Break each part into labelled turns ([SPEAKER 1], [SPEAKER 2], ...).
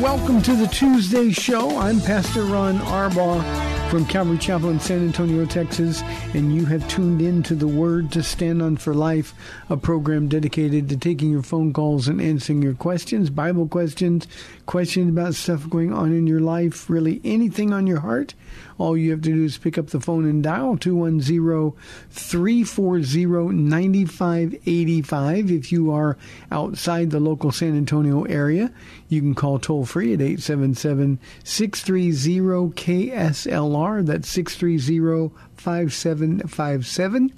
[SPEAKER 1] Welcome to the Tuesday show. I'm Pastor Ron Arbaugh from Calvary Chapel in San Antonio, Texas, and you have tuned in to the Word to Stand on for Life, a program dedicated to taking your phone calls and answering your questions, Bible questions, questions about stuff going on in your life, really anything on your heart. All you have to do is pick up the phone and dial 210-340-9585. If you are outside the local San Antonio area, you can call toll free at 877-630-KSLR. That's 630-5757.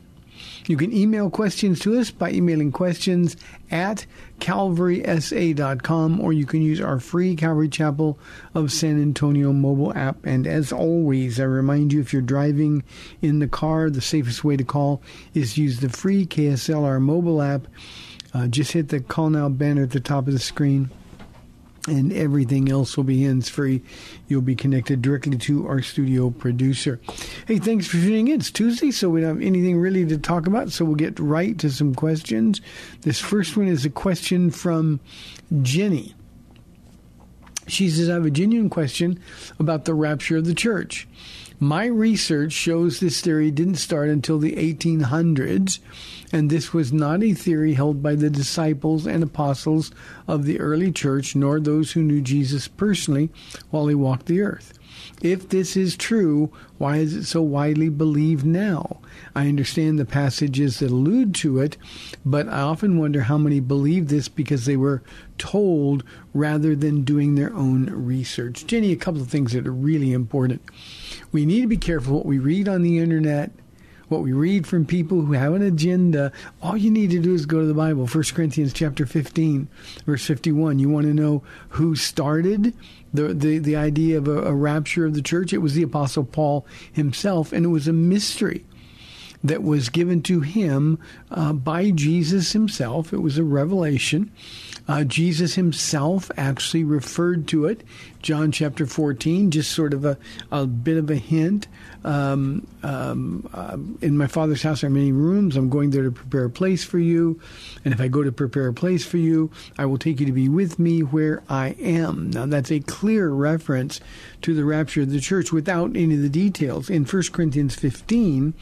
[SPEAKER 1] You can email questions to us by emailing questions at calvarysa.com or you can use our free Calvary Chapel of San Antonio mobile app. And as always, I remind you if you're driving in the car, the safest way to call is use the free KSLR mobile app. Uh, just hit the call now banner at the top of the screen and everything else will be hands free. You'll be connected directly to our studio producer. Hey, thanks for tuning in. It's Tuesday, so we don't have anything really to talk about, so we'll get right to some questions. This first one is a question from Jenny. She says, I have a genuine question about the rapture of the church. My research shows this theory didn't start until the 1800s, and this was not a theory held by the disciples and apostles of the early church, nor those who knew Jesus personally while he walked the earth. If this is true, why is it so widely believed now? I understand the passages that allude to it, but I often wonder how many believe this because they were told rather than doing their own research. Jenny, a couple of things that are really important. We need to be careful what we read on the internet what we read from people who have an agenda, all you need to do is go to the Bible. 1 Corinthians chapter 15, verse 51. You want to know who started the, the, the idea of a, a rapture of the church? It was the Apostle Paul himself, and it was a mystery that was given to him uh, by Jesus himself. It was a revelation. Uh, Jesus himself actually referred to it, John chapter 14, just sort of a, a bit of a hint. Um, um, uh, in my Father's house are many rooms. I'm going there to prepare a place for you. And if I go to prepare a place for you, I will take you to be with me where I am. Now, that's a clear reference to the rapture of the church without any of the details. In 1 Corinthians 15,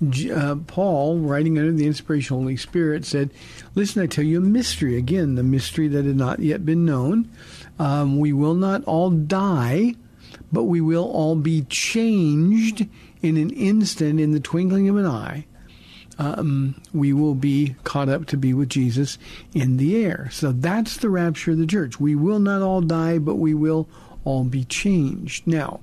[SPEAKER 1] uh, Paul, writing under the inspiration of the Holy Spirit, said, Listen, I tell you a mystery. Again, the mystery that had not yet been known. Um, we will not all die, but we will all be changed in an instant, in the twinkling of an eye. Um, we will be caught up to be with Jesus in the air. So that's the rapture of the church. We will not all die, but we will all be changed. Now,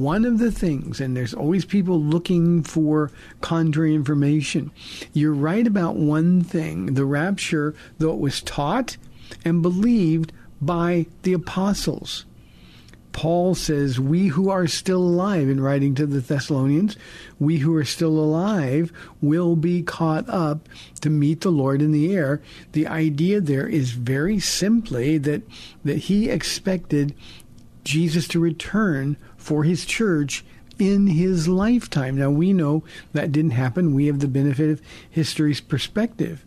[SPEAKER 1] one of the things, and there's always people looking for contrary information. You're right about one thing. The rapture, though it was taught and believed by the apostles. Paul says, We who are still alive, in writing to the Thessalonians, we who are still alive will be caught up to meet the Lord in the air. The idea there is very simply that, that he expected Jesus to return for his church in his lifetime. Now, we know that didn't happen. We have the benefit of history's perspective.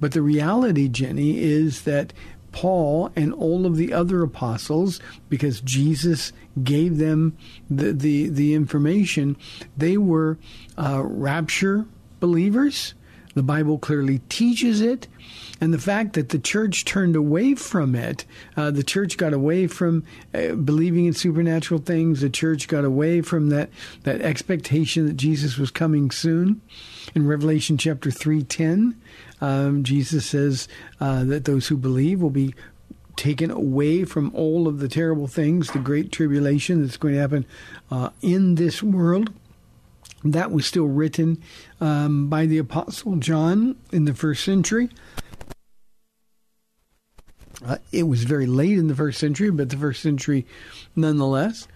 [SPEAKER 1] But the reality, Jenny, is that Paul and all of the other apostles, because Jesus gave them the, the, the information, they were uh, rapture believers. The Bible clearly teaches it. And the fact that the church turned away from it, uh, the church got away from uh, believing in supernatural things. The church got away from that, that expectation that Jesus was coming soon. In Revelation chapter 3.10, um, Jesus says uh, that those who believe will be taken away from all of the terrible things, the great tribulation that's going to happen uh, in this world. That was still written um, by the Apostle John in the first century. Uh, it was very late in the first century, but the first century nonetheless.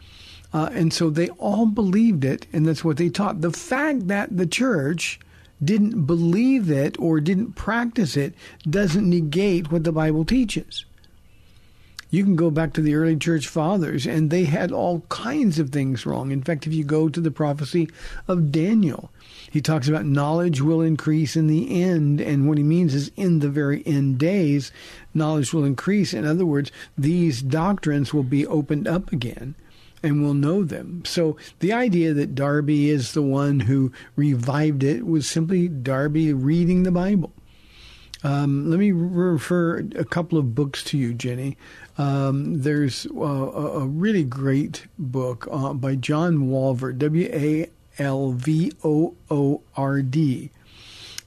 [SPEAKER 1] Uh, and so they all believed it, and that's what they taught. The fact that the church didn't believe it or didn't practice it doesn't negate what the Bible teaches. You can go back to the early church fathers, and they had all kinds of things wrong. In fact, if you go to the prophecy of Daniel, he talks about knowledge will increase in the end. And what he means is in the very end days, knowledge will increase. In other words, these doctrines will be opened up again and we'll know them. So the idea that Darby is the one who revived it was simply Darby reading the Bible. Um, let me refer a couple of books to you, Jenny. Um, there's uh, a, really great book uh, by John Walvoord, W A L V O O R D.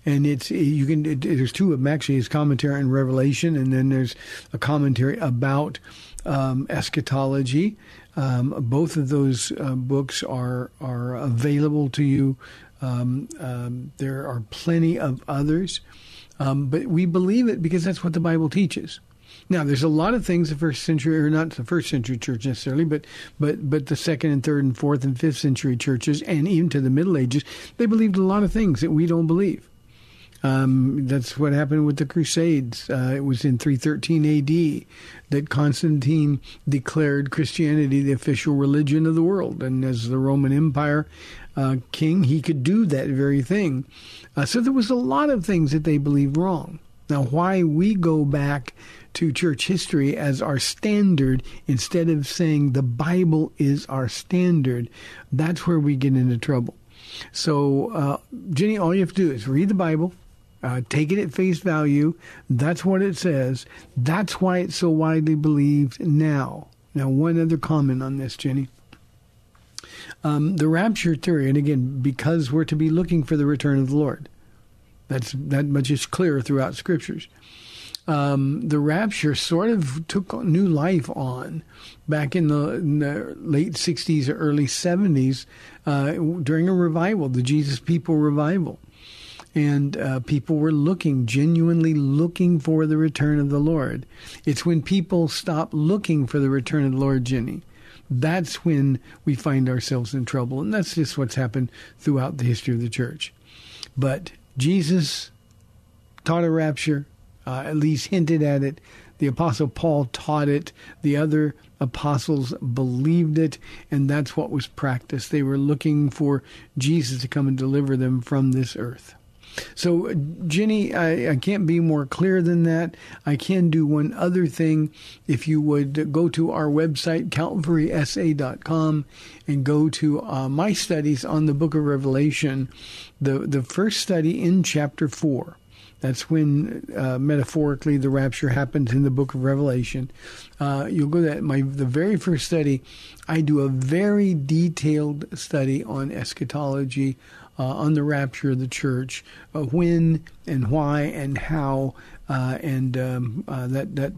[SPEAKER 1] And it's you can it, there's two of them actually. His commentary on Revelation, and then there's a commentary about um, eschatology. Um, both of those uh, books are are available to you. Um, um, there are plenty of others. Um, but we believe it because that's what the Bible teaches. Now, there's a lot of things the first century, or not the first century church necessarily, but but but the second and third and fourth and fifth century churches, and even to the Middle Ages, they believed a lot of things that we don't believe. Um, that's what happened with the Crusades. Uh, it was in 313 A.D. that Constantine declared Christianity the official religion of the world, and as the Roman Empire uh, king, he could do that very thing. Uh, so there was a lot of things that they believed wrong. Now, why we go back to church history as our standard instead of saying the Bible is our standard, that's where we get into trouble. So, uh, Jenny, all you have to do is read the Bible, uh, take it at face value. That's what it says. That's why it's so widely believed now. Now, one other comment on this, Jenny. Um, the rapture theory, and again, because we're to be looking for the return of the Lord, that's that much is clear throughout scriptures. Um, the rapture sort of took new life on back in the, in the late 60s or early 70s uh, during a revival, the Jesus People revival. And uh, people were looking, genuinely looking for the return of the Lord. It's when people stop looking for the return of the Lord, Jenny, that's when we find ourselves in trouble. And that's just what's happened throughout the history of the church. But Jesus taught a rapture, uh, at least hinted at it. The Apostle Paul taught it. The other apostles believed it, and that's what was practiced. They were looking for Jesus to come and deliver them from this earth. So, Jenny, I, I, can't be more clear than that. I can do one other thing. If you would go to our website, calvarysa.com, and go to uh, my studies on the book of Revelation, the, the first study in chapter 4. That's when, uh, metaphorically, the rapture happens in the book of Revelation. Uh, you'll go that my the very first study. I do a very detailed study on eschatology, uh, on the rapture of the church, uh, when and why and how, uh, and um, uh, that that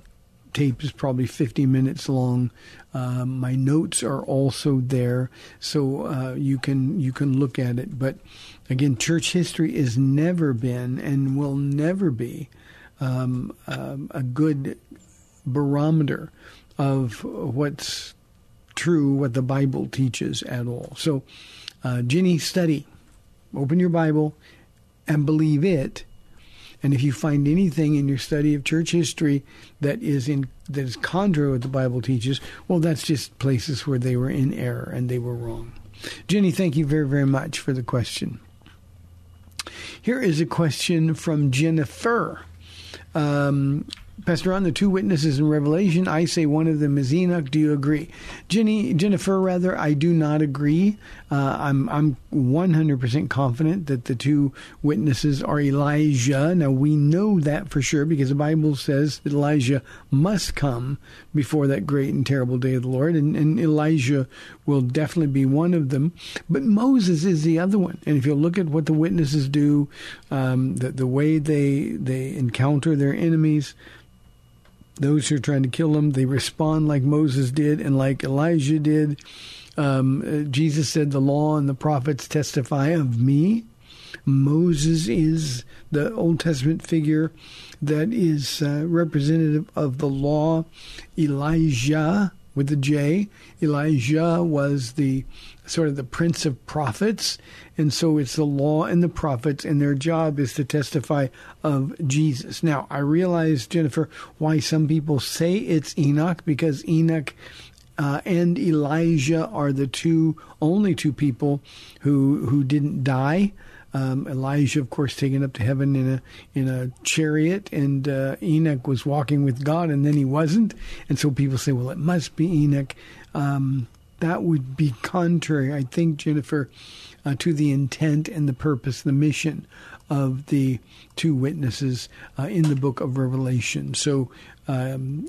[SPEAKER 1] tape is probably 50 minutes long. Uh, my notes are also there, so uh, you can you can look at it. But again, church history has never been and will never be um, um, a good barometer of what's true, what the Bible teaches at all. So, uh, Jenny, study open your Bible and believe it. And if you find anything in your study of church history that is in that is contrary to what the Bible teaches, well, that's just places where they were in error and they were wrong. Jenny, thank you very, very much for the question. Here is a question from Jennifer. Um, Pastor Ron, the two witnesses in Revelation, I say one of them is Enoch. Do you agree? Jenny, Jennifer, rather, I do not agree. Uh, I'm I'm 100% confident that the two witnesses are Elijah. Now we know that for sure because the Bible says that Elijah must come before that great and terrible day of the Lord, and, and Elijah will definitely be one of them. But Moses is the other one. And if you look at what the witnesses do, um, the the way they they encounter their enemies those who are trying to kill them. they respond like Moses did and like Elijah did. Um, uh, Jesus said, The law and the prophets testify of me. Moses is the Old Testament figure that is uh, representative of the law. Elijah, with the J, Elijah was the sort of the prince of prophets. And so it's the law and the prophets, and their job is to testify of Jesus. Now, I realize, Jennifer, why some people say it's Enoch, because Enoch uh, and Elijah are the two only two people who who didn't die. Um, Elijah, of course, taken up to heaven in a in a chariot, and uh, Enoch was walking with God, and then he wasn't. And so people say, well, it must be Enoch. Um, that would be contrary, I think, Jennifer, uh, to the intent and the purpose, the mission of the two witnesses uh, in the book of Revelation. So um,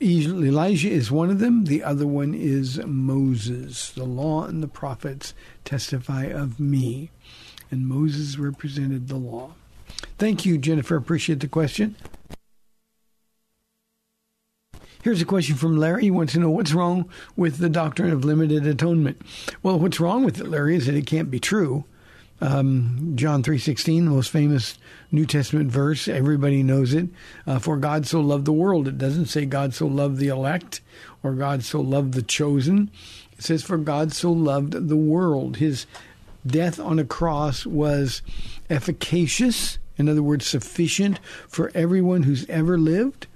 [SPEAKER 1] Elijah is one of them. The other one is Moses. The law and the prophets testify of me. And Moses represented the law. Thank you, Jennifer. Appreciate the question. Here's a question from Larry. He wants to know what's wrong with the doctrine of limited atonement. Well, what's wrong with it, Larry, is that it can't be true. Um, John three sixteen, the most famous New Testament verse. Everybody knows it. Uh, For God so loved the world. It doesn't say God so loved the elect or God so loved the chosen. It says, For God so loved the world. His death on a cross was efficacious, in other words, sufficient for everyone who's ever lived.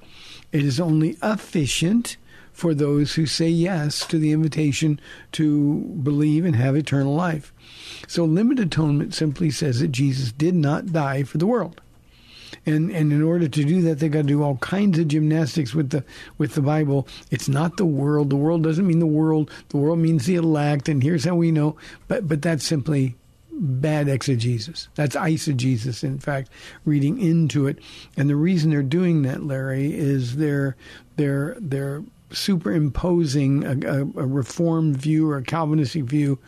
[SPEAKER 1] It is only efficient for those who say yes to the invitation to believe and have eternal life. So, limited atonement simply says that Jesus did not die for the world. And, and in order to do that, they got to do all kinds of gymnastics with the with the Bible. It's not the world. The world doesn't mean the world. The world means the elect. And here's how we know. But but that's simply bad exegesis. That's eisegesis, in fact, reading into it. And the reason they're doing that, Larry, is they're they're they're superimposing a, a, a reformed view or a Calvinistic view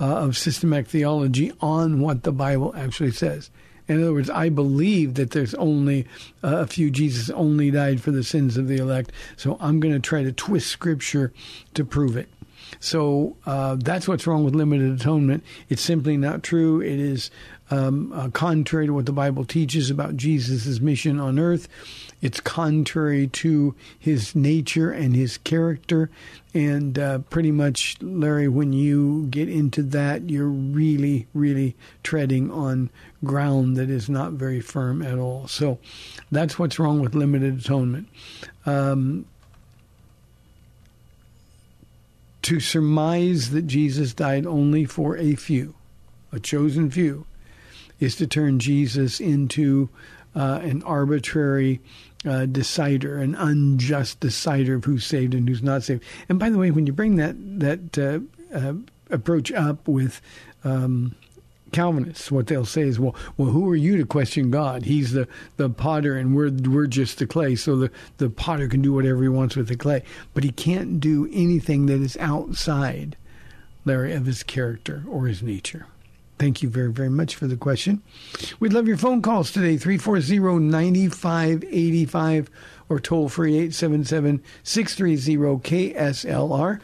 [SPEAKER 1] uh, of systematic theology on what the Bible actually says. In other words, I believe that there's only uh, a few Jesus only died for the sins of the elect, so I'm going to try to twist Scripture to prove it. So uh, that's what's wrong with limited atonement. It's simply not true. It is um, uh, contrary to what the Bible teaches about Jesus' mission on earth. It's contrary to his nature and his character. And uh, pretty much, Larry, when you get into that, you're really, really treading on ground that is not very firm at all. So that's what's wrong with limited atonement. Um, to surmise that Jesus died only for a few, a chosen few, is to turn Jesus into uh, an arbitrary uh, decider, an unjust decider of who's saved and who's not saved. And by the way, when you bring that that uh, uh approach up with um, Calvinists, what they'll say is, "Well, well, who are you to question God? He's the, the potter, and we're we're just the clay. So the the potter can do whatever he wants with the clay, but he can't do anything that is outside, Larry, of his character or his nature." Thank you very, very much for the question. We'd love your phone calls today, 340-9585 or toll free 877-630-KSLR.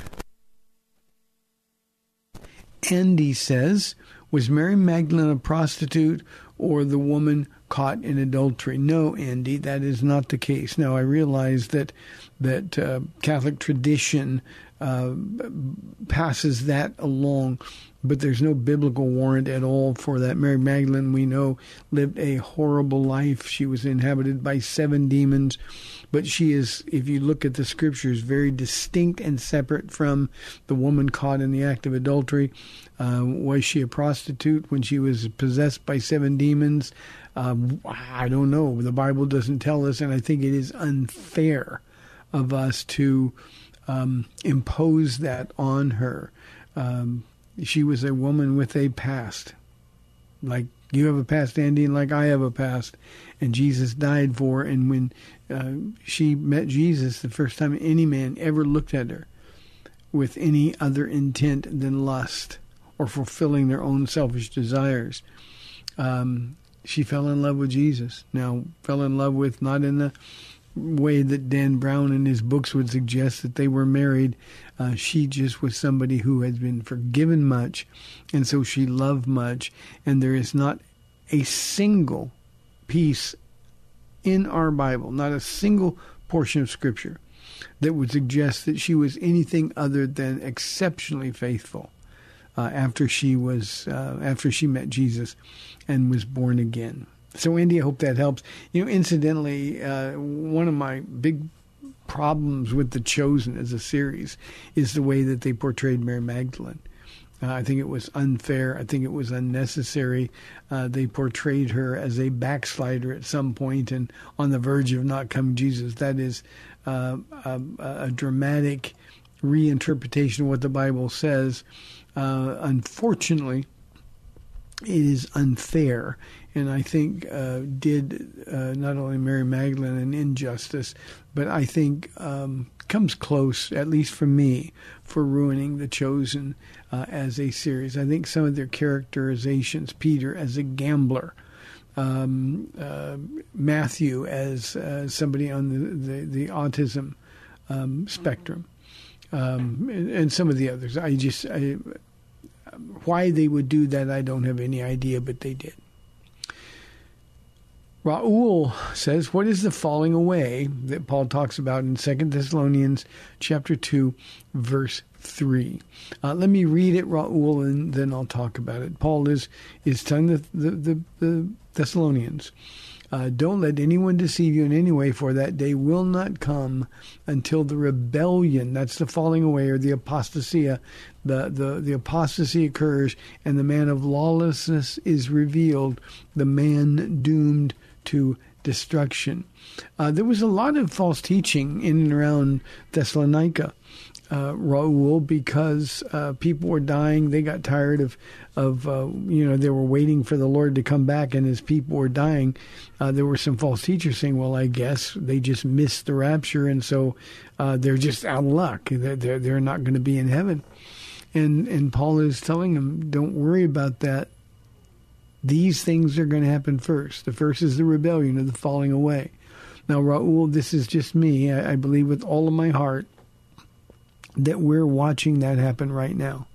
[SPEAKER 1] Andy says, was Mary Magdalene a prostitute or the woman caught in adultery? No, Andy, that is not the case. Now, I realize that that uh, Catholic tradition uh, passes that along, but there's no biblical warrant at all for that. Mary Magdalene, we know, lived a horrible life. She was inhabited by seven demons, but she is, if you look at the scriptures, very distinct and separate from the woman caught in the act of adultery. Uh, was she a prostitute when she was possessed by seven demons? Um, I don't know. The Bible doesn't tell us, and I think it is unfair of us to um, impose that on her. Um, she was a woman with a past, like you have a past, Andy, and like I have a past, and Jesus died for. And when uh, she met Jesus, the first time any man ever looked at her with any other intent than lust or fulfilling their own selfish desires, um, she fell in love with Jesus. Now, fell in love with not in the way that Dan Brown in his books would suggest that they were married. Uh, she just was somebody who had been forgiven much, and so she loved much. And there is not a single piece in our Bible, not a single portion of Scripture, that would suggest that she was anything other than exceptionally faithful uh, after she was uh, after she met Jesus and was born again. So, Andy, I hope that helps. You know, incidentally, uh, one of my big problems with The Chosen as a series is the way that they portrayed Mary Magdalene. Uh, I think it was unfair. I think it was unnecessary. Uh, they portrayed her as a backslider at some point and on the verge of not coming Jesus. That is uh, a, a, dramatic reinterpretation of what the Bible says. Uh, unfortunately, it is unfair and I think uh, did uh, not only Mary Magdalene an injustice, but I think um, comes close, at least for me, for ruining The Chosen uh, as a series. I think some of their characterizations, Peter as a gambler, um, uh, Matthew as uh, somebody on the, the, the autism um, spectrum, um, and, and, some of the others. I just, I, why they would do that, I don't have any idea, but they did. Raul says, "What is the falling away that Paul talks about in Second Thessalonians chapter two, verse three? Uh, let me read it, Raul, and then I'll talk about it. Paul is is telling the the, the, the Thessalonians." Uh, don't let anyone deceive you in any way, for that day will not come until the rebellion, that's the falling away or the apostasia, the, the, the apostasy occurs and the man of lawlessness is revealed, the man doomed to destruction. Uh, there was a lot of false teaching in and around Thessalonica, uh, because uh, people were dying. They got tired of, of uh, you know, they were waiting for the Lord to come back, and as people were dying, uh, there were some false teachers saying, "Well, I guess they just missed the rapture, and so uh, they're just out of luck. They're they're, they're not going to be in heaven." And and Paul is telling them, "Don't worry about that." These things are going to happen first. The first is the rebellion or the falling away. Now, Raul, this is just me. I, I believe with all of my heart that we're watching that happen right now.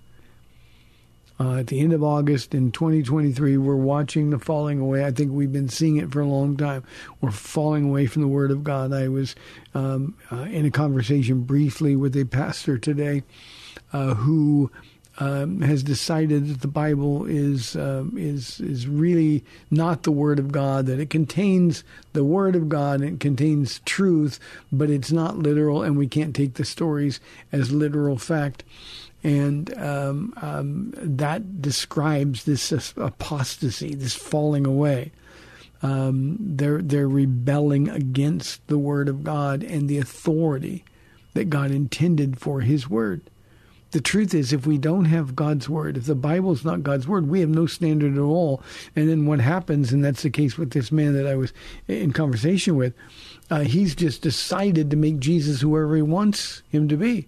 [SPEAKER 1] Uh, at the end of August in 2023, we're watching the falling away. I think we've been seeing it for a long time. We're falling away from the Word of God. I was um, uh, in a conversation briefly with a pastor today uh, who um, has decided that the Bible is uh, is is really not the Word of God. That it contains the Word of God and it contains truth, but it's not literal, and we can't take the stories as literal fact. And um, um, that describes this apostasy, this falling away. Um, they're they're rebelling against the Word of God and the authority that God intended for His Word the truth is, if we don't have God's word, if the Bible is not God's word, we have no standard at all. And then what happens, and that's the case with this man that I was in conversation with, uh, he's just decided to make Jesus whoever he wants him to be.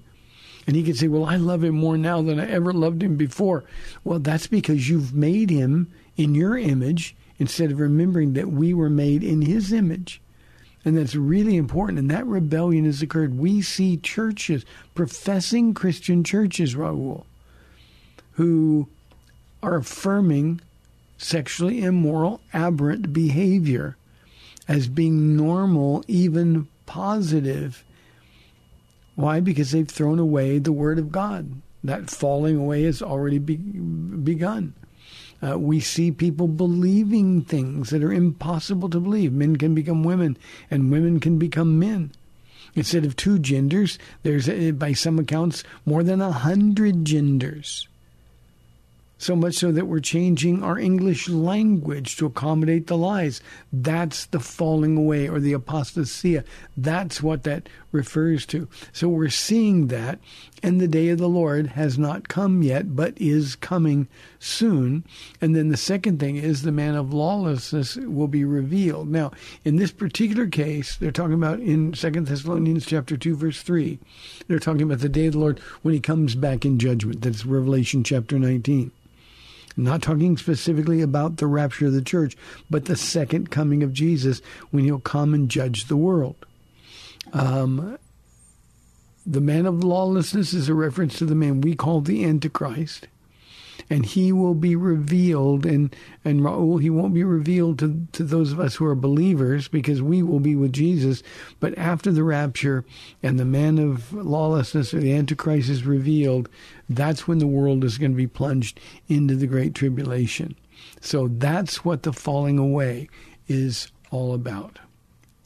[SPEAKER 1] And he could say, Well, I love him more now than I ever loved him before. Well, that's because you've made him in your image instead of remembering that we were made in his image. And that's really important. And that rebellion has occurred. We see churches, professing Christian churches, Raul, who are affirming sexually immoral, aberrant behavior as being normal, even positive. Why? Because they've thrown away the Word of God. That falling away has already be, begun. Uh, we see people believing things that are impossible to believe. Men can become women, and women can become men. Instead of two genders, there's, uh, by some accounts, more than a hundred genders so much so that we're changing our English language to accommodate the lies. That's the falling away or the apostasia. That's what that refers to. So we're seeing that, and the day of the Lord has not come yet, but is coming soon. And then the second thing is the man of lawlessness will be revealed. Now, in this particular case, they're talking about in Second Thessalonians chapter 2, verse 3, they're talking about the day of the Lord when he comes back in judgment. That's Revelation chapter 19 not talking specifically about the rapture of the church, but the second coming of Jesus when he'll come and judge the world. Um, the man of lawlessness is a reference to the man we call the Antichrist and he will be revealed and and Raul he won't be revealed to to those of us who are believers because we will be with Jesus. But after the rapture and the man of lawlessness or the antichrist is revealed that's when the world is going to be plunged into the great tribulation. So that's what the falling away is all about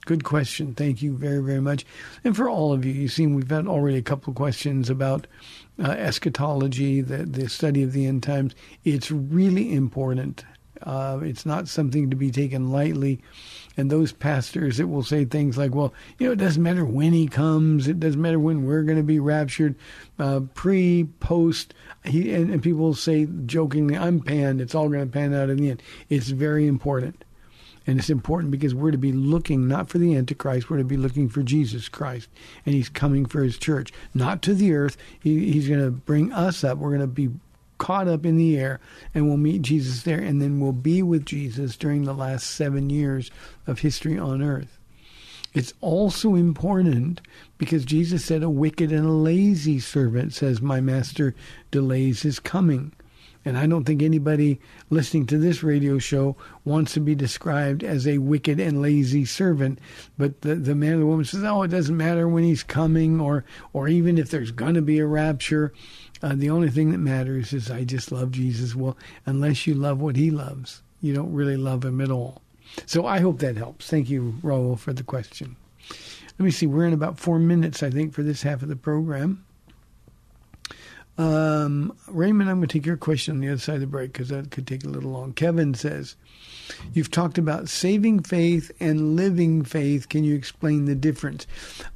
[SPEAKER 1] Good question. Thank you very, very much. And for all of you, you've seen we've had already a couple of questions about uh, eschatology, the, the study of the end times. It's really important. Uh, it's not something to be taken lightly. And those pastors that will say things like, well, you know, it doesn't matter when he comes, it doesn't matter when we're going to be raptured, uh, pre, post. He, and, and people say jokingly, I'm panned, it's all going to pan out in the end. It's very important. And it's important because we're to be looking not for the Antichrist, we're to be looking for Jesus Christ. And he's coming for his church, not to the earth. He, he's going to bring us up. We're going to be caught up in the air and we'll meet Jesus there. And then we'll be with Jesus during the last seven years of history on earth. It's also important because Jesus said, A wicked and a lazy servant says, My master delays his coming. And I don't think anybody listening to this radio show wants to be described as a wicked and lazy servant. But the, the man or the woman says, oh, it doesn't matter when he's coming or, or even if there's going to be a rapture. Uh, the only thing that matters is I just love Jesus. Well, unless you love what he loves, you don't really love him at all. So I hope that helps. Thank you, Raul, for the question. Let me see. We're in about four minutes, I think, for this half of the program. Um, Raymond, I'm going to take your question on the other side of the break because that could take a little long. Kevin says, You've talked about saving faith and living faith. Can you explain the difference?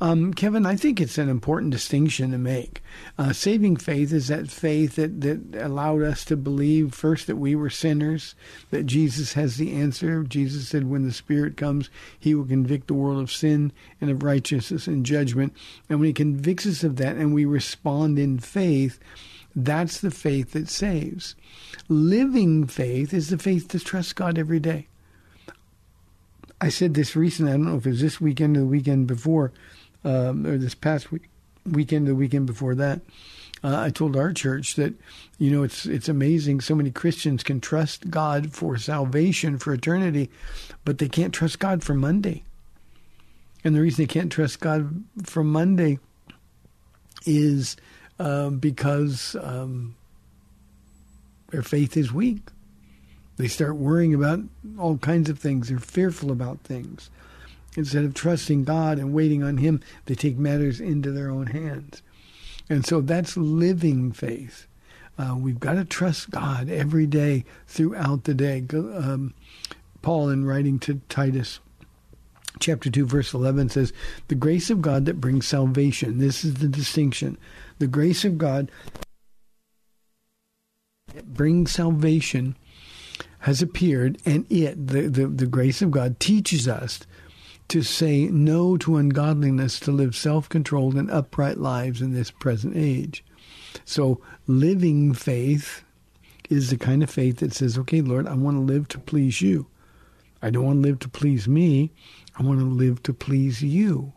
[SPEAKER 1] Um, Kevin, I think it's an important distinction to make. Uh, saving faith is that faith that, that allowed us to believe first that we were sinners, that Jesus has the answer. Jesus said, when the Spirit comes, he will convict the world of sin and of righteousness and judgment. And when he convicts us of that and we respond in faith, that's the faith that saves. Living faith is the faith to trust God every day. I said this recently. I don't know if it was this weekend or the weekend before, um, or this past week, weekend or the weekend before that. Uh, I told our church that you know it's it's amazing. So many Christians can trust God for salvation for eternity, but they can't trust God for Monday. And the reason they can't trust God for Monday is uh, because um, their faith is weak. They start worrying about all kinds of things. They're fearful about things. Instead of trusting God and waiting on Him, they take matters into their own hands. And so that's living faith. Uh, we've got to trust God every day throughout the day. Um, Paul, in writing to Titus, chapter 2, verse 11, says, The grace of God that brings salvation. This is the distinction. The grace of God that brings salvation has appeared, and it, the, the, the grace of God, teaches us to say no to ungodliness, to live self controlled and upright lives in this present age. So, living faith is the kind of faith that says, okay, Lord, I want to live to please you. I don't want to live to please me. I want to live to please you.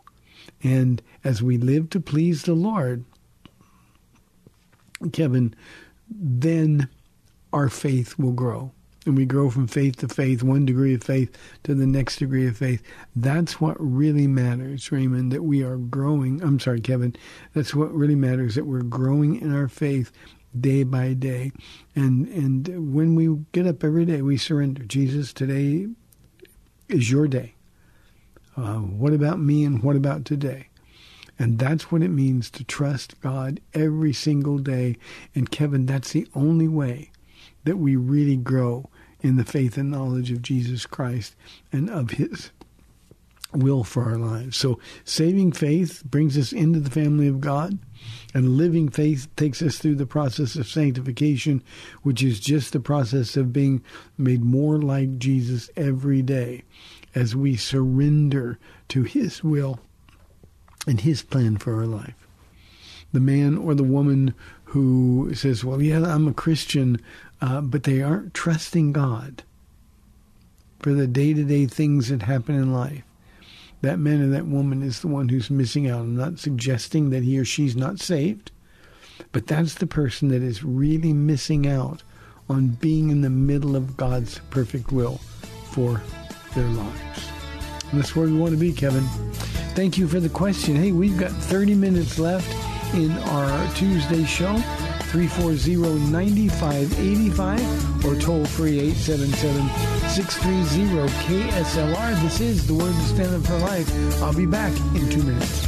[SPEAKER 1] And as we live to please the Lord, Kevin, then our faith will grow. and we grow from faith to faith, one degree of faith to the next degree of faith. That's what really matters, Raymond, that we are growing. I'm sorry, Kevin. That's what really matters, that we're growing in our faith day by day. And and when we get up every day, we surrender. Jesus, today is your day. Uh, what about me and what about today? And that's what it means to trust God every single day. And Kevin, that's the only way that we really grow in the faith and knowledge of Jesus Christ and of His will for our lives. So saving faith brings us into the family of God, and living faith takes us through the process of sanctification, which is just the process of being made more like Jesus every day as we surrender to His will and His plan for our life. The man or the woman who says, Well, yeah, I'm a Christian, uh, but they aren't trusting God for the day to day things that happen in life. That man or that woman is the one who's missing out. I'm not suggesting that he or she's not saved, but that's the person that is really missing out on being in the middle of God's perfect will for their lives. And that's where we want to be, Kevin. Thank you for the question. Hey, we've got 30 minutes left in our Tuesday show. 340-9585 or toll free 877-630-KSLR. This is the Word to Stand Up for Life. I'll be back in two minutes.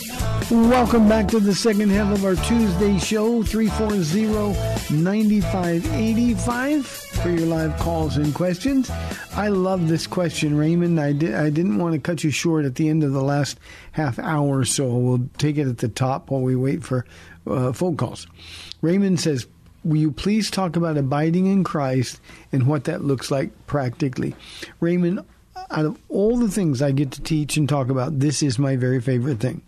[SPEAKER 1] Welcome back to the second half of our Tuesday show, 340-9585 for your live calls and questions. I love this question, Raymond. I, di- I didn't want to cut you short at the end of the last half hour, so we'll take it at the top while we wait for uh, phone calls. Raymond says, Will you please talk about abiding in Christ and what that looks like practically? Raymond, out of all the things I get to teach and talk about, this is my very favorite thing.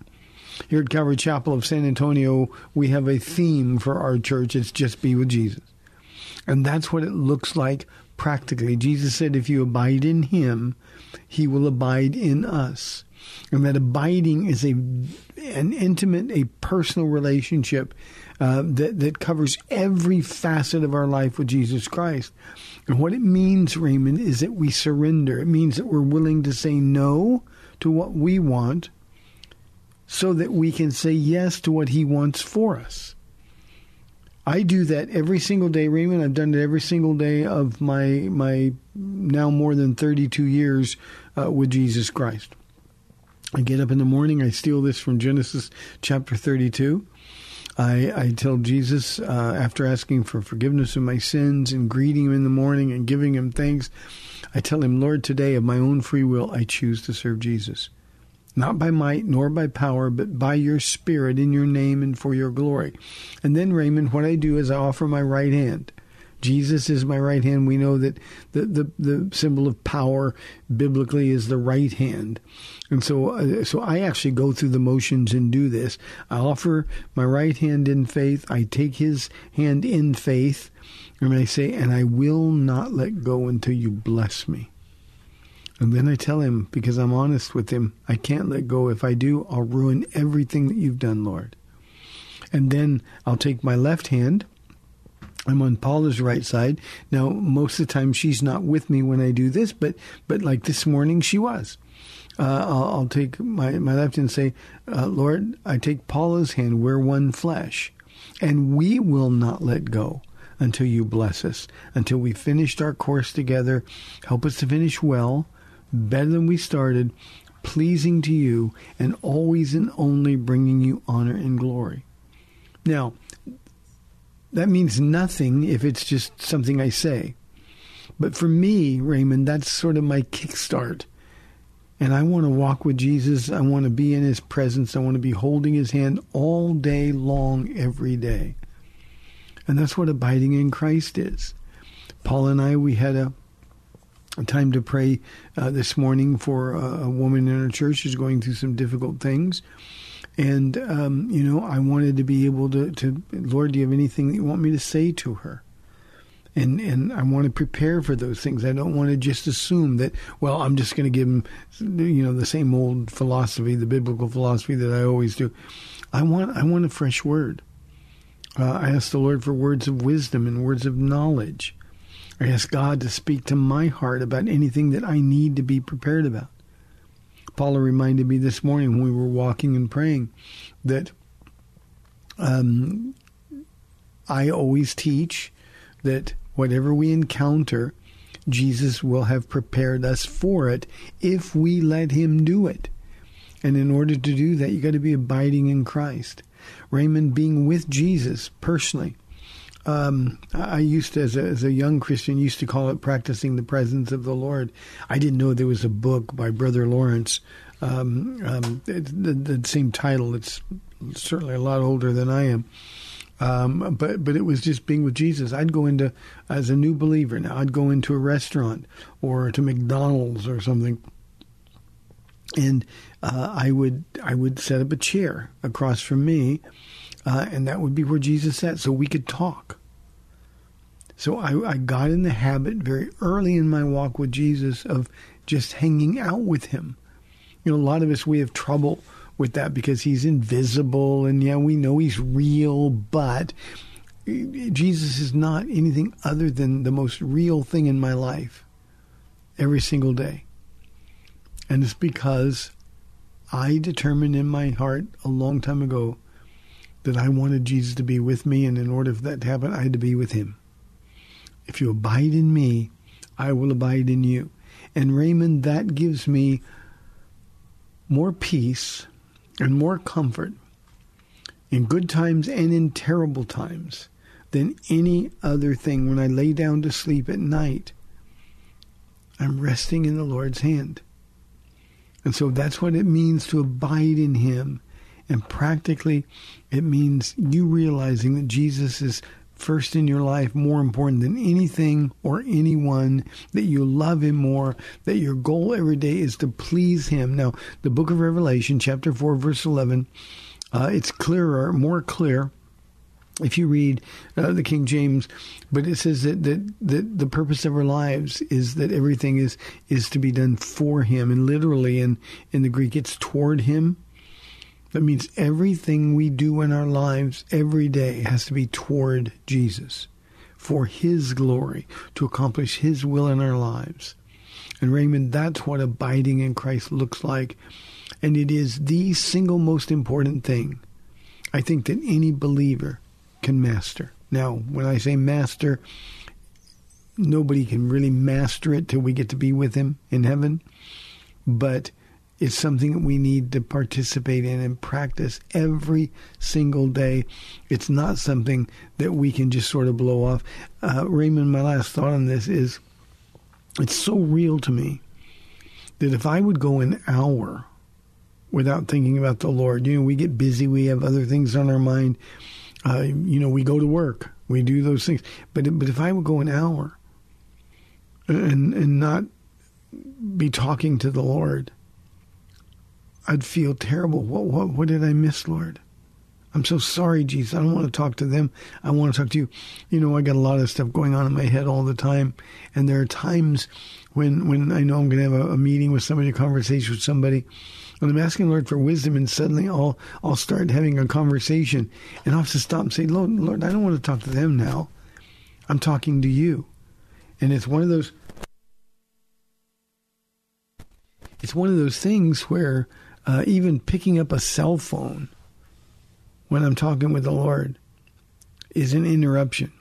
[SPEAKER 1] Here at Calvary Chapel of San Antonio, we have a theme for our church. It's just be with Jesus. And that's what it looks like practically. Jesus said, if you abide in him, he will abide in us. And that abiding is a an intimate, a personal relationship uh, that that covers every facet of our life with Jesus Christ. And what it means, Raymond, is that we surrender. It means that we're willing to say no to what we want so that we can say yes to what he wants for us. I do that every single day, Raymond. I've done it every single day of my my now more than 32 years uh, with Jesus Christ. I get up in the morning. I steal this from Genesis chapter 32. I, I tell Jesus uh, after asking for forgiveness of my sins and greeting him in the morning and giving him thanks. I tell him, Lord, today of my own free will, I choose to serve Jesus not by might nor by power, but by your Spirit in your name and for your glory. And then, Raymond, what I do is I offer my right hand. Jesus is my right hand. We know that the, the, the symbol of power biblically is the right hand. And so, uh, so I actually go through the motions and do this. I offer my right hand in faith. I take his hand in faith. And I say, and I will not let go until you bless me. And then I tell him, because I'm honest with him, I can't let go. If I do, I'll ruin everything that you've done, Lord. And then I'll take my left hand. I'm on Paula's right side. Now, most of the time she's not with me when I do this, but but like this morning she was. Uh, I'll, I'll, take my, my left hand and say, uh, Lord, I take Paula's hand. We're one flesh. And we will not let go until you bless us, until we finished our course together. Help us to finish well better than we started, pleasing to you, and always and only bringing you honor and glory. Now, that means nothing if it's just something I say. But for me, Raymond, that's sort of my kickstart. And I want to walk with Jesus. I want to be in his presence. I want to be holding his hand all day long, every day. And that's what abiding in Christ is. Paul and I, we had a time to pray uh, this morning for a, a, woman in our church who's going through some difficult things. And, um, you know, I wanted to be able to, to, Lord, do you have anything that you want me to say to her? and and I want to prepare for those things. I don't want to just assume that well, I'm just going to give them, you know, the same old philosophy, the biblical philosophy that I always do. I want I want a fresh word. Uh, I ask the Lord for words of wisdom and words of knowledge. Ask God to speak to my heart about anything that I need to be prepared about. Paula reminded me this morning when we were walking and praying that um, I always teach that whatever we encounter, Jesus will have prepared us for it if we let Him do it. And in order to do that, you got to be abiding in Christ. Raymond, being with Jesus personally. Um, I used to, as a, as a young Christian, used to call it practicing the presence of the Lord. I didn't know there was a book by Brother Lawrence, um, um, the, the same title. It's certainly a lot older than I am. Um, but but it was just being with Jesus. I'd go into as a new believer now. I'd go into a restaurant or to McDonald's or something, and uh, I would I would set up a chair across from me, uh, and that would be where Jesus sat, so we could talk. So I, I got in the habit very early in my walk with Jesus of just hanging out with Him. You know, a lot of us we have trouble with that because he's invisible and yeah, we know he's real, but Jesus is not anything other than the most real thing in my life every single day. And it's because I determined in my heart a long time ago that I wanted Jesus to be with me, and in order for that to happen, I had to be with him. If you abide in me, I will abide in you. And Raymond, that gives me more peace and more comfort in good times and in terrible times than any other thing when I lay down to sleep at night. I'm resting in the Lord's hand. And so that's what it means to abide in Him. And practically, it means you realizing that Jesus is first in your life more important than anything or anyone, that you love him more, that your goal every day is to please him. Now, the book of Revelation, chapter 4, verse 11, uh, it's clearer, more clear if you read uh, the King James, but it says that, that that the purpose of our lives is that everything is is to be done for Him, and literally in in the Greek it's toward Him. That means everything we do in our lives every day has to be toward Jesus for His glory, to accomplish His will in our lives. And Raymond, that's what abiding in Christ looks like. And it is the single most important thing I think that any believer can master. Now, when I say master, nobody can really master it till we get to be with Him in heaven. But is something that we need to participate in and practice every single day. It's not something that we can just sort of blow off. Uh, Raymond, my last thought on this is it's so real to me that if I would go an hour without thinking about the Lord, you know, we get busy, we have other things on our mind. Uh, you know, we go to work, we do those things. But but if I would go an hour and and not be talking to the Lord, I'd feel terrible. What, what, what did I miss, Lord? I'm so sorry, Jesus. I don't want to talk to them. I want to talk to you. You know, I got a lot of stuff going on in my head all the time, and there are times when when I know I'm going to have a, a meeting with somebody, a conversation with somebody, and I'm asking Lord for wisdom, and suddenly I'll I'll start having a conversation, and I'll have to stop and say, Lord, Lord, I don't want to talk to them now. I'm talking to you, and it's one of those. It's one of those things where uh, even picking up a cell phone when I'm talking with the Lord is an interruption.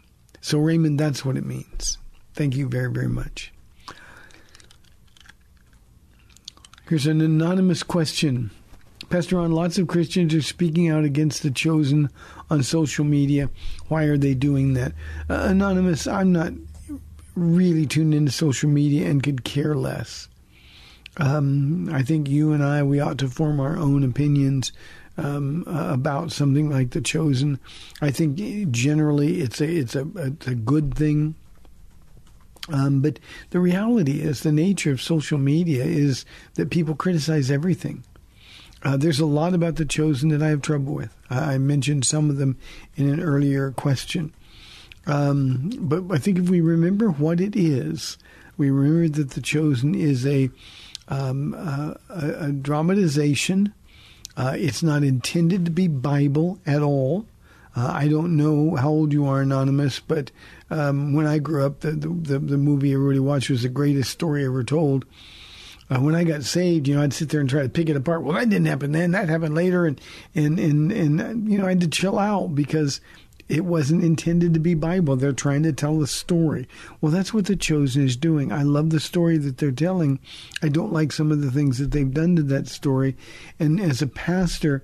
[SPEAKER 1] So, Raymond, that's what it means. Thank you very, very much. Here's an anonymous question. Pastor Ron, lots of Christians are speaking out against the chosen on social media. Why are they doing that? Uh, anonymous, I'm not really tuned into social media and could care less. Um, I think you and I, we ought to form our own opinions um, about something like the chosen. I think generally it's a it's a it's a good thing Um, but the reality is, the nature of social media is that people criticize everything. Uh, there's a lot about the chosen that I have trouble with. I mentioned some of them in an earlier question. Um, but I think if we remember what it is, we remember that the chosen is a um, uh, a, a, dramatization. Uh, it's not intended to be Bible at all. Uh, I don't know how old you are, Anonymous, but um, when I grew up, the, the, the movie everybody watched was the greatest story ever told. Uh, when I got saved, you know, I'd sit there and try to pick it apart. Well, that didn't happen then. That happened later, and and and and you know, I had to chill out because it wasn't intended to be Bible. They're trying to tell a story. Well, that's what The Chosen is doing. I love the story that they're telling. I don't like some of the things that they've done to that story. And as a pastor,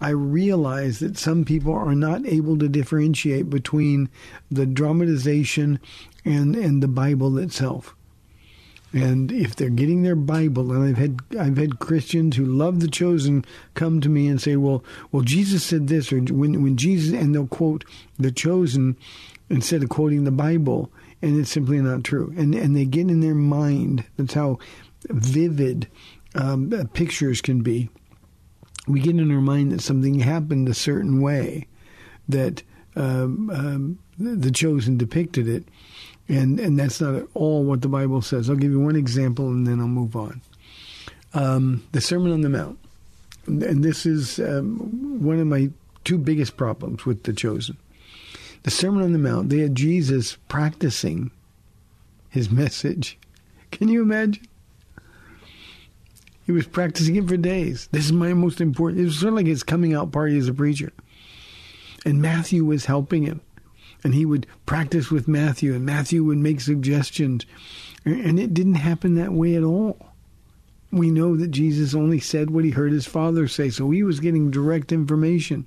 [SPEAKER 1] I realize that some people are not able to differentiate between the dramatization and, and the Bible itself. And if they're getting their Bible, and I've had I've had Christians who love the chosen come to me and say, "Well, well, Jesus said this," or when when Jesus, and they'll quote the chosen instead of quoting the Bible, and it's simply not true. And and they get in their mind. That's how vivid um, pictures can be. We get in our mind that something happened a certain way, that um, um, the chosen depicted it and and that's not at all what the Bible says. I'll give you one example, and then I'll move on. Um, the Sermon on the Mount, and this is um, one of my two biggest problems with the chosen. The Sermon on the Mount, they had Jesus practicing his message. Can you imagine? He was practicing it for days. This is my most important. It was sort of like his coming out party as a preacher. And Matthew was helping him and he would practice with Matthew, and Matthew would make suggestions. And it didn't happen that way at all. We know that Jesus only said what he heard his father say, so he was getting direct information.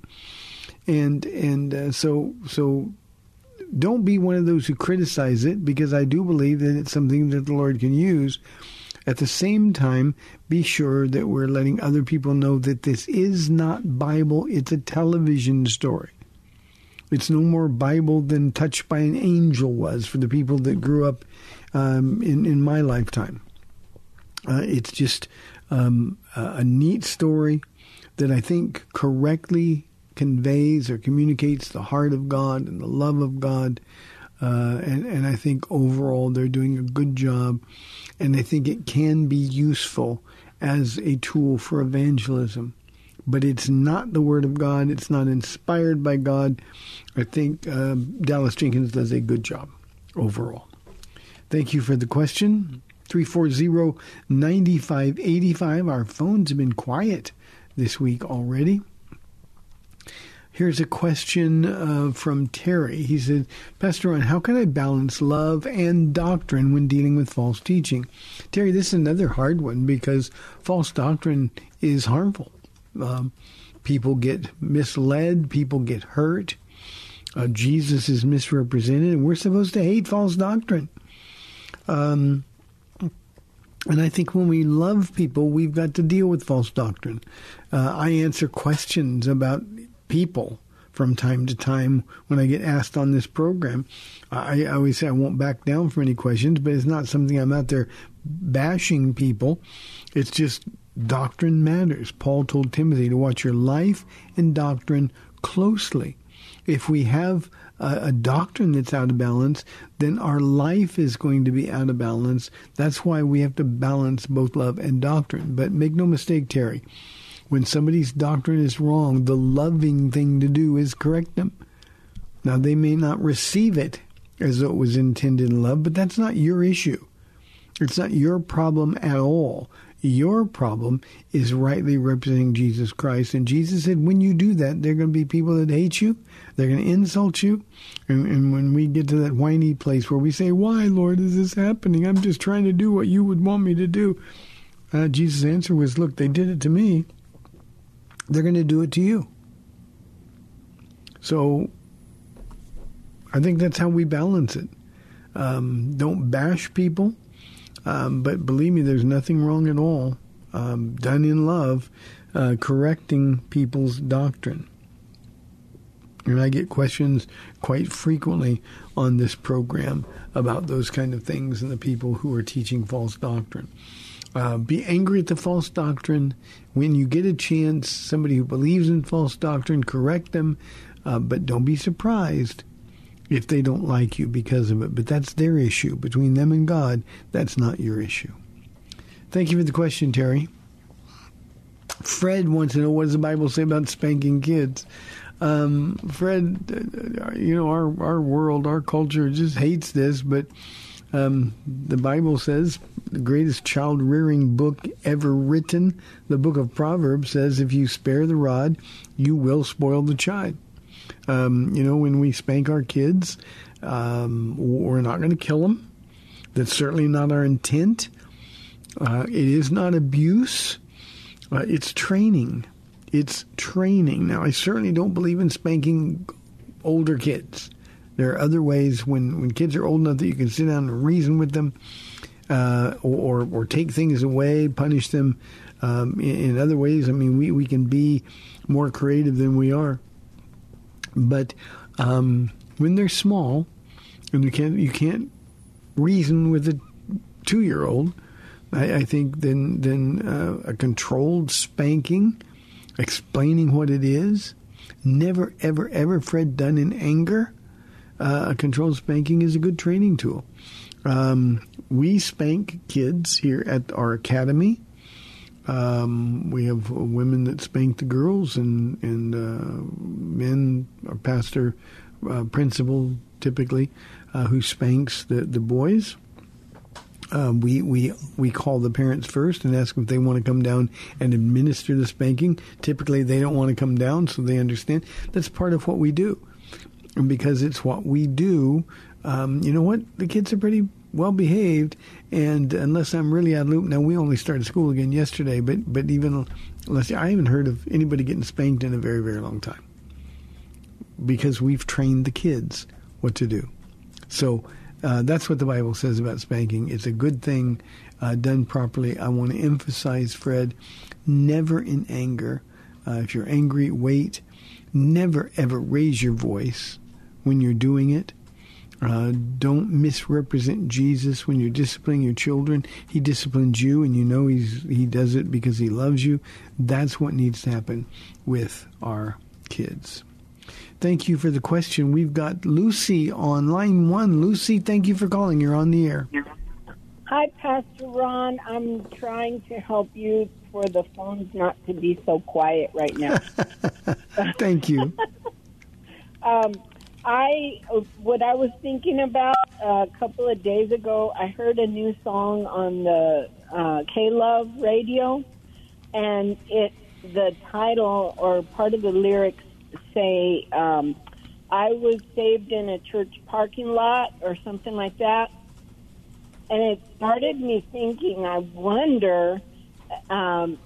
[SPEAKER 1] And and uh, so so don't be one of those who criticize it because I do believe that it's something that the Lord can use. At the same time, be sure that we're letting other people know that this is not Bible, it's a television story. It's no more Bible than Touched by an Angel was for the people that grew up um, in, in my lifetime. Uh, it's just um, a neat story that I think correctly conveys or communicates the heart of God and the love of God. Uh, and, and I think overall they're doing a good job. And I think it can be useful as a tool for evangelism but it's not the Word of God. It's not inspired by God. I think uh, Dallas Jenkins does a good job overall. Thank you for the question. 340 9585. Our phones have been quiet this week already. Here's a question uh, from Terry. He said, Pastor Ron, how can I balance love and doctrine when dealing with false teaching? Terry, this is another hard one because false doctrine is harmful. Um, people get misled, people get hurt. Uh, Jesus is misrepresented, and we're supposed to hate false doctrine. Um, and I think when we love people, we've got to deal with false doctrine. Uh, I answer questions about people from time to time when I get asked on this program. I, I always say I won't back down from any questions, but it's not something I'm out there bashing people. It's just Doctrine matters. Paul told Timothy to watch your life and doctrine closely. If we have a, a, doctrine that's out of balance, then our life is going to be out of balance. That's why we have to balance both love and doctrine. But make no mistake, Terry, when somebody's doctrine is wrong, the loving thing to do is correct them. Now, they may not receive it as though it was intended in love, but that's not your issue. It's not your problem at all. Your problem is rightly representing Jesus Christ. And Jesus said, when you do that, there are going to be people that hate you. They're going to insult you. And, and when we get to that whiny place where we say, why, Lord, is this happening? I'm just trying to do what you would want me to do. Uh, Jesus' answer was, look, they did it to me. They're going to do it to you. So I think that's how we balance it. Um, don't bash people. Um, but believe me, there's nothing wrong at all um, done in love, uh, correcting people's doctrine. And I get questions quite frequently on this program about those kind of things and the people who are teaching false doctrine. Uh, be angry at the false doctrine. When you get a chance, somebody who believes in false doctrine, correct them, uh, but don't be surprised if they don't like you because of it. But that's their issue. Between them and God, that's not your issue. Thank you for the question, Terry. Fred wants to know what does the Bible say about spanking kids? Um, Fred, uh, you know, our, our world, our culture just hates this, but um, the Bible says the greatest child rearing book ever written, the book of Proverbs, says if you spare the rod, you will spoil the child. Um, you know, when we spank our kids, um, we're not going to kill them. That's certainly not our intent. Uh, it is not abuse. Uh, it's training. It's training. Now, I certainly don't believe in spanking older kids. There are other ways when, when kids are old enough that you can sit down and reason with them, uh, or, or take things away, punish them um, in, in, other ways. I mean, we, we can be more creative than we are. But um, when they're small, and you can't you can't reason with a two year old, I, I, think then then uh, a controlled spanking, explaining what it is, never ever ever Fred done in anger. Uh, a controlled spanking is a good training tool. Um, we spank kids here at our academy. Um, we have women that spank the girls, and and uh, men, our pastor, uh, principal, typically, uh, who spanks the the boys. Um, we we we call the parents first and ask if they want to come down and administer the spanking. Typically, they don't want to come down, so they understand that's part of what we do, and because it's what we do. Um, you know what? The kids are pretty well behaved, and unless I'm really out of loop, now we only started school again yesterday, but but even unless I haven't heard of anybody getting spanked in a very very long time, because we've trained the kids what to do. So uh, that's what the Bible says about spanking. It's a good thing uh, done properly. I want to emphasize, Fred, never in anger. Uh, if you're angry, wait. Never ever raise your voice when you're doing it. Uh, don't misrepresent Jesus when you're disciplining your children. He disciplines you, and you know he's he does it because he loves you. That's what needs to happen with our kids. Thank you for the question. We've got Lucy on line one. Lucy, thank you for calling. You're on the air.
[SPEAKER 2] Hi, Pastor Ron. I'm trying to help you for the phones not to be so quiet right now.
[SPEAKER 1] thank you.
[SPEAKER 2] um, I what I was thinking about uh, a couple of days ago. I heard a new song on the uh, K Love radio, and it the title or part of the lyrics say, um, "I was saved in a church parking lot" or something like that, and it started me thinking. I wonder um,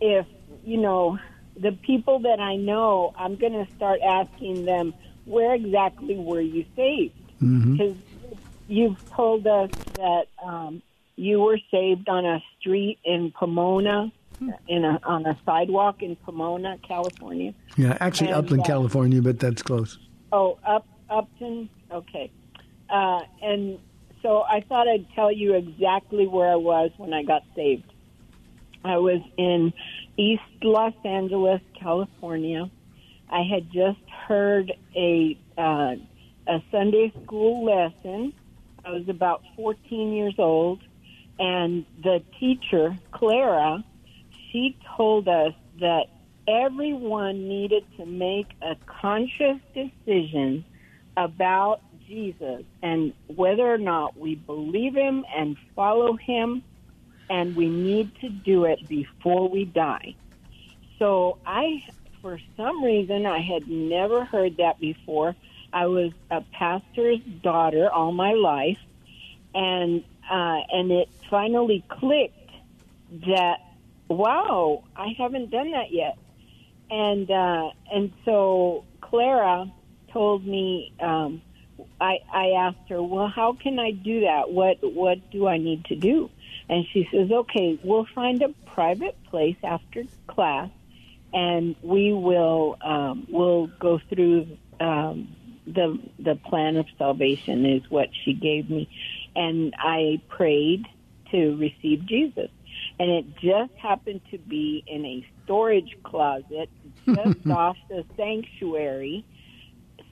[SPEAKER 2] if you know the people that I know. I'm going to start asking them where exactly were you saved? Because mm-hmm. you've told us that um, you were saved on a street in Pomona, in a on a sidewalk in Pomona, California.
[SPEAKER 1] Yeah, actually and, Upland, uh, California, but that's close.
[SPEAKER 2] Oh, up Upton. Okay, uh, and so I thought I'd tell you exactly where I was when I got saved. I was in East Los Angeles, California. I had just heard a uh, a Sunday school lesson. I was about 14 years old, and the teacher, Clara, she told us that everyone needed to make a conscious decision about Jesus and whether or not we believe him and follow him, and we need to do it before we die. So I for some reason, I had never heard that before. I was a pastor's daughter all my life, and uh, and it finally clicked that wow, I haven't done that yet, and uh, and so Clara told me. Um, I, I asked her, well, how can I do that? What what do I need to do? And she says, okay, we'll find a private place after class and we will um, will go through um, the the plan of salvation is what she gave me, and I prayed to receive Jesus, and it just happened to be in a storage closet just off the sanctuary,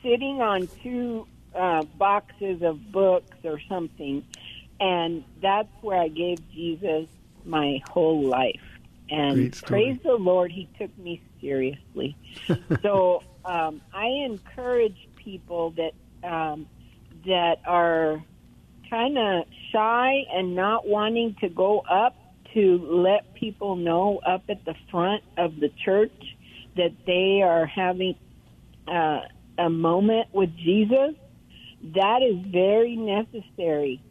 [SPEAKER 2] sitting on two uh, boxes of books or something, and that's where I gave Jesus my whole life. And praise the Lord, He took me seriously. so um, I encourage people that um, that are kind of shy and not wanting to go up to let people know up at the front of the church that they are having uh, a moment with Jesus. That is very necessary.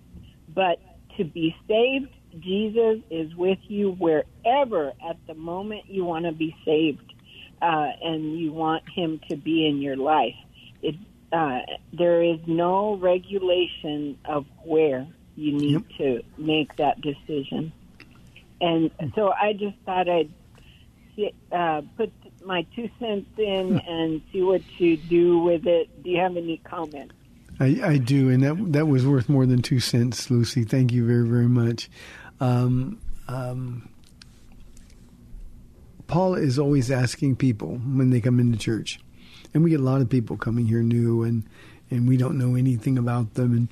[SPEAKER 2] But to be saved, Jesus is with you wherever at the moment you want to be saved uh, and you want Him to be in your life. It, uh, there is no regulation of where you need to make that decision. And so I just thought I'd uh, put my two cents in and see what you do with it. Do you have any comments?
[SPEAKER 1] I, I do, and that that was worth more than two cents, Lucy. Thank you very, very much. Um, um, Paul is always asking people when they come into church, and we get a lot of people coming here new, and and we don't know anything about them. And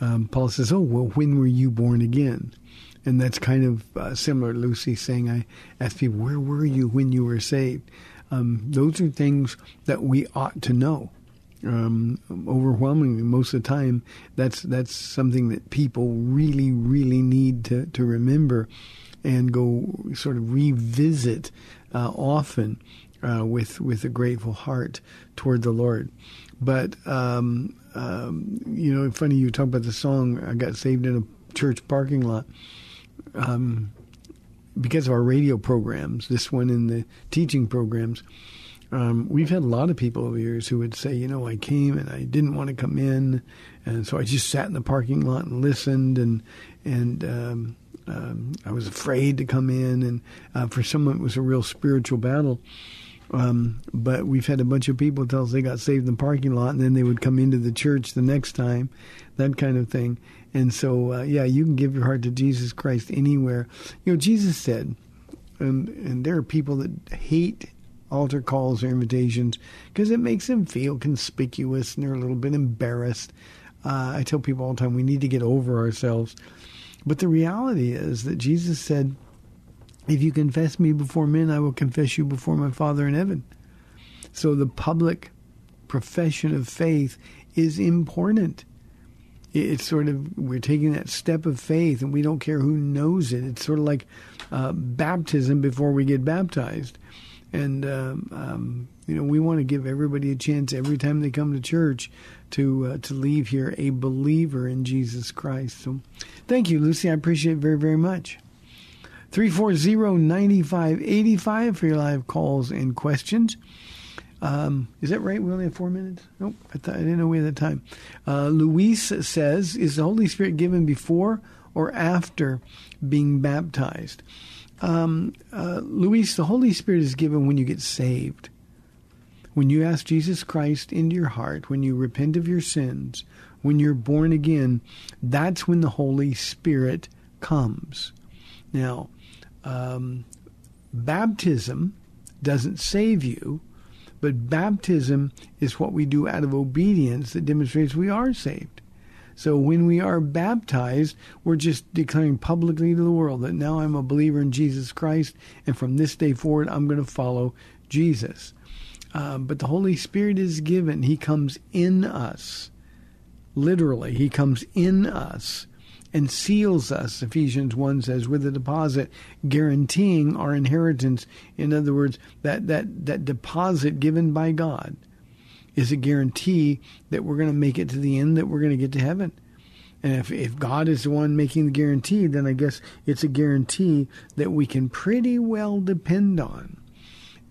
[SPEAKER 1] um, Paul says, "Oh, well, when were you born again?" And that's kind of uh, similar to Lucy saying, "I ask people, where were you when you were saved?" Um, those are things that we ought to know um, overwhelmingly most of the time that's that's something that people really really need to, to remember and go sort of revisit uh, often uh, with with a grateful heart toward the Lord. But um, um, you know funny you talk about the song I got saved in a church parking lot. Um, because of our radio programs this one in the teaching programs um, we've had a lot of people over the years who would say, you know, I came and I didn't want to come in, and so I just sat in the parking lot and listened, and and um, um, I was afraid to come in, and uh, for some it was a real spiritual battle. Um, but we've had a bunch of people tell us they got saved in the parking lot, and then they would come into the church the next time, that kind of thing. And so, uh, yeah, you can give your heart to Jesus Christ anywhere. You know, Jesus said, and and there are people that hate altar calls or invitations because it makes them feel conspicuous and they're a little bit embarrassed. Uh, I tell people all the time we need to get over ourselves. But the reality is that Jesus said, If you confess me before men, I will confess you before my Father in heaven. So the public profession of faith is important. It's sort of, we're taking that step of faith and we don't care who knows it. It's sort of like uh, baptism before we get baptized. And, um, um, you know, we want to give everybody a chance every time they come to church to uh, to leave here a believer in Jesus Christ. So thank you, Lucy. I appreciate it very, very much. 340-9585 for your live calls and questions. Um, is that right? We only have four minutes? Nope. I, I didn't know we had that time. Uh, Luis says, is the Holy Spirit given before or after being baptized? Um, uh, Luis, the Holy Spirit is given when you get saved. When you ask Jesus Christ into your heart, when you repent of your sins, when you're born again, that's when the Holy Spirit comes. Now, um, baptism doesn't save you, but baptism is what we do out of obedience that demonstrates we are saved. So when we are baptized, we're just declaring publicly to the world that now I'm a believer in Jesus Christ, and from this day forward, I'm going to follow Jesus. Um, but the Holy Spirit is given. He comes in us. Literally, He comes in us and seals us, Ephesians 1 says, with a deposit guaranteeing our inheritance. In other words, that, that, that deposit given by God is a guarantee that we're going to make it to the end, that we're going to get to heaven. And if, if God is the one making the guarantee, then I guess it's a guarantee that we can pretty well depend on.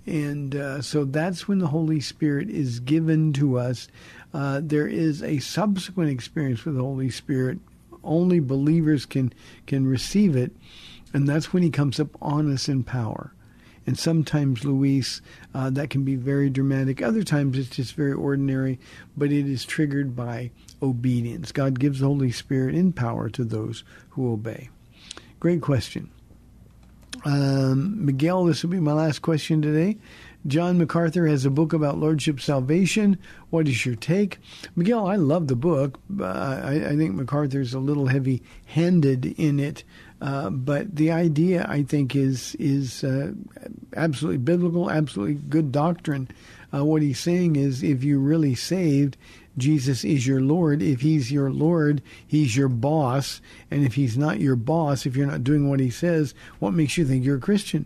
[SPEAKER 1] And uh, so that's when the Holy Spirit is given to us. Uh, there is a subsequent experience with the Holy Spirit. Only believers can can receive it, and that's when He comes up on us in power. And sometimes, Luis, uh, that can be very dramatic. Other times, it's just very ordinary, but it is triggered by obedience. God gives the Holy Spirit in power to those who obey. Great question. Um, Miguel, this will be my last question today. John MacArthur has a book about Lordship salvation. What is your take? Miguel, I love the book. Uh, I, I, think MacArthur's a little heavy handed in it. Uh, but the idea, I think, is is uh, absolutely biblical, absolutely good doctrine. Uh, what he's saying is, if you're really saved, Jesus is your Lord. If He's your Lord, He's your boss. And if He's not your boss, if you're not doing what He says, what makes you think you're a Christian?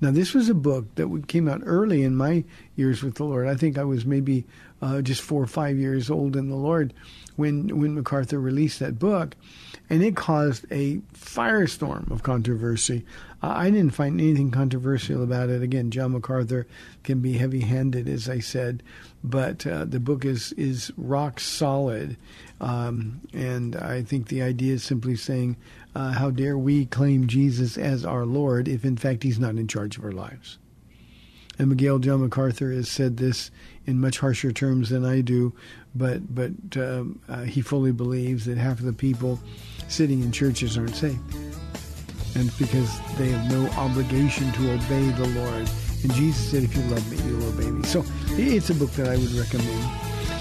[SPEAKER 1] Now, this was a book that came out early in my years with the Lord. I think I was maybe uh, just four or five years old in the Lord when when MacArthur released that book, and it caused a firestorm of controversy. Uh, I didn't find anything controversial about it. Again, John MacArthur can be heavy-handed, as I said, but uh, the book is is rock solid, um, and I think the idea is simply saying, uh, "How dare we claim Jesus as our Lord if, in fact, He's not in charge of our lives?" And Miguel John MacArthur has said this in much harsher terms than I do, but but um, uh, he fully believes that half of the people sitting in churches aren't saved, and because they have no obligation to obey the Lord. And Jesus said, "If you love me, you'll obey me." So it's a book that I would recommend.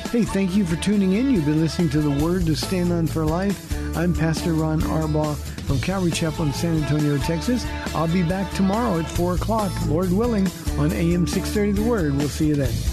[SPEAKER 1] Hey, thank you for tuning in. You've been listening to the Word to Stand On for Life. I'm Pastor Ron Arbaugh from Calvary Chapel in San Antonio, Texas. I'll be back tomorrow at 4 o'clock, Lord willing, on AM 630 The Word. We'll see you then.